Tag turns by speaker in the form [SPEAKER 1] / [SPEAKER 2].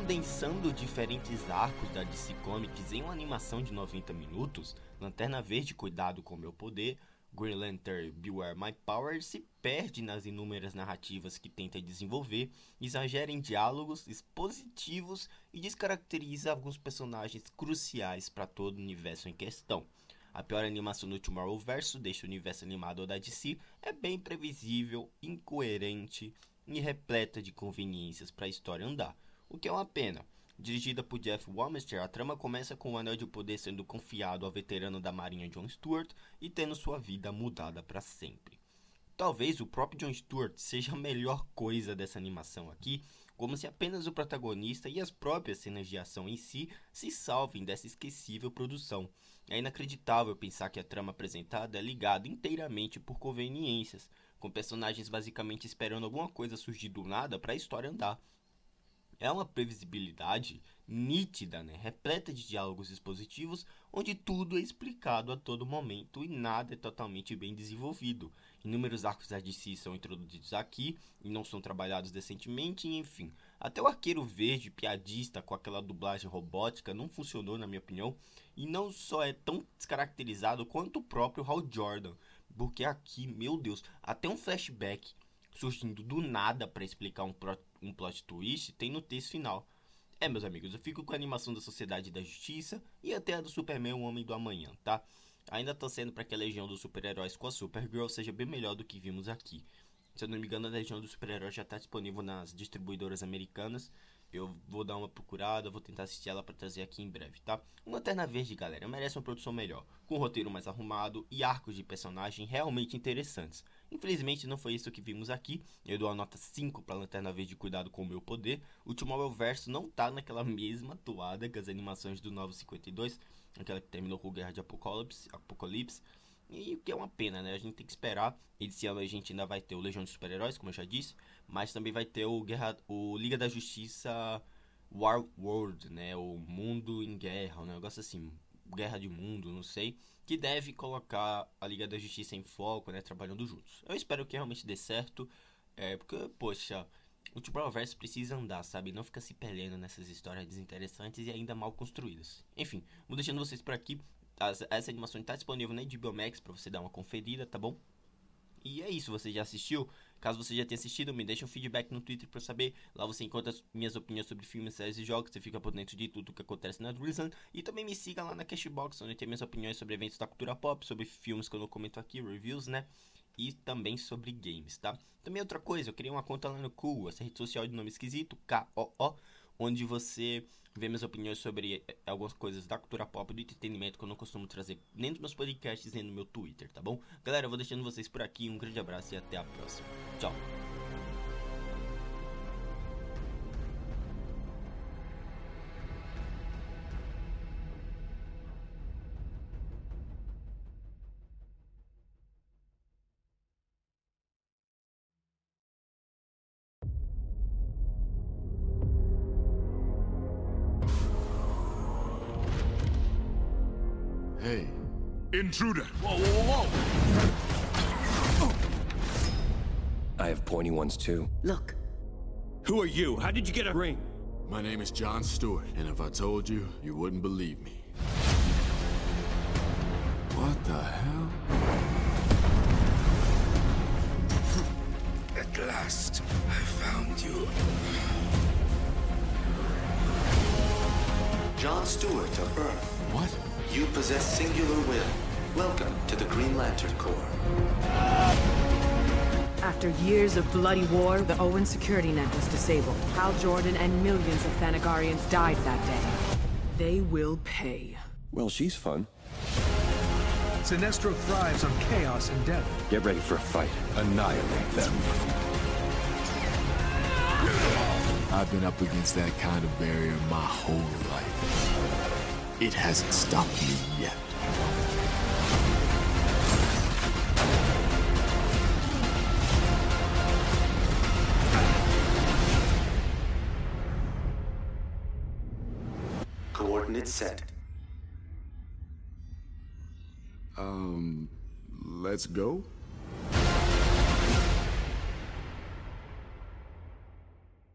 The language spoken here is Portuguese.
[SPEAKER 1] Condensando diferentes arcos da DC Comics em uma animação de 90 minutos, Lanterna Verde Cuidado com Meu Poder, Green Lantern Beware My Power se perde nas inúmeras narrativas que tenta desenvolver, exagera em diálogos expositivos e descaracteriza alguns personagens cruciais para todo o universo em questão. A pior animação do deixa o universo animado da DC é bem previsível, incoerente e repleta de conveniências para a história andar, o que é uma pena. Dirigida por Jeff Wamester, a trama começa com o Anel de Poder sendo confiado ao veterano da Marinha John Stewart e tendo sua vida mudada para sempre. Talvez o próprio John Stewart seja a melhor coisa dessa animação aqui, como se apenas o protagonista e as próprias cenas de ação em si se salvem dessa esquecível produção. É inacreditável pensar que a trama apresentada é ligada inteiramente por conveniências, com personagens basicamente esperando alguma coisa surgir do nada para a história andar. É uma previsibilidade nítida, né? repleta de diálogos expositivos, onde tudo é explicado a todo momento e nada é totalmente bem desenvolvido. Inúmeros arcos da DC são introduzidos aqui e não são trabalhados decentemente, e enfim. Até o Arqueiro Verde, piadista com aquela dublagem robótica, não funcionou, na minha opinião, e não só é tão descaracterizado quanto o próprio Hal Jordan, porque aqui, meu Deus, até um flashback surgindo do nada para explicar um, pro, um plot twist tem no texto final. É, meus amigos, eu fico com a animação da Sociedade da Justiça e até a do Superman, o Homem do Amanhã, tá? Ainda torcendo para que a legião dos super-heróis com a Supergirl seja bem melhor do que vimos aqui. Se eu não me engano, a legião dos super-heróis já está disponível nas distribuidoras americanas. Eu vou dar uma procurada, vou tentar assistir ela para trazer aqui em breve, tá? O Lanterna Verde, galera, merece uma produção melhor, com um roteiro mais arrumado e arcos de personagem realmente interessantes. Infelizmente não foi isso que vimos aqui. Eu dou a nota 5 para Lanterna Verde Cuidado com o Meu Poder. O Tomorrow Verso não tá naquela mesma toada que as animações do Novo 52, aquela que terminou com Guerra de Apocalipse, Apocalipse. E o que é uma pena, né? A gente tem que esperar. Esse ano a gente ainda vai ter o Legião de Super-Heróis, como eu já disse, mas também vai ter o Guerra, o Liga da Justiça War World, né? O Mundo em Guerra, um negócio assim, Guerra de Mundo, não sei, que deve colocar a Liga da Justiça em foco, né? Trabalhando juntos. Eu espero que realmente dê certo, é, porque, poxa, o Tomorrowverse precisa andar, sabe? Não fica se perdendo nessas histórias desinteressantes e ainda mal construídas. Enfim, vou deixando vocês por aqui essa animação está disponível na HBO Max para você dar uma conferida, tá bom? E é isso, você já assistiu? Caso você já tenha assistido, me deixa um feedback no Twitter para saber. Lá você encontra minhas opiniões sobre filmes, séries e jogos. Você fica por dentro de tudo que acontece na Drizzle. E também me siga lá na Cashbox, onde tem minhas opiniões sobre eventos da cultura pop, sobre filmes que eu não comento aqui, reviews, né? E também sobre games, tá? Também outra coisa, eu criei uma conta lá no Cool, essa rede social de nome esquisito, K-O-O onde você vê minhas opiniões sobre eh, algumas coisas da cultura pop, do entretenimento que eu não costumo trazer nem nos meus podcasts nem no meu Twitter, tá bom? Galera, eu vou deixando vocês por aqui, um grande abraço e até a próxima. Tchau!
[SPEAKER 2] Hey.
[SPEAKER 3] Intruder! Whoa, whoa, whoa!
[SPEAKER 4] I have pointy ones too.
[SPEAKER 5] Look.
[SPEAKER 3] Who are you? How did you get a ring?
[SPEAKER 2] My name is John Stewart, and if I told you, you wouldn't believe me. What the hell?
[SPEAKER 3] At last, I found you.
[SPEAKER 6] John Stewart of Earth.
[SPEAKER 2] What?
[SPEAKER 6] You possess singular will. Welcome to the Green Lantern Corps.
[SPEAKER 5] After years of bloody war, the Owen security net was disabled. Hal Jordan and millions of Thanagarians died that day. They will pay.
[SPEAKER 4] Well, she's fun.
[SPEAKER 7] Sinestro thrives on chaos and death.
[SPEAKER 4] Get ready for a fight. Annihilate them.
[SPEAKER 2] I've been up against that kind of barrier my whole life. It hasn't stopped me yet.
[SPEAKER 6] Coordinates set.
[SPEAKER 2] Um, let's go?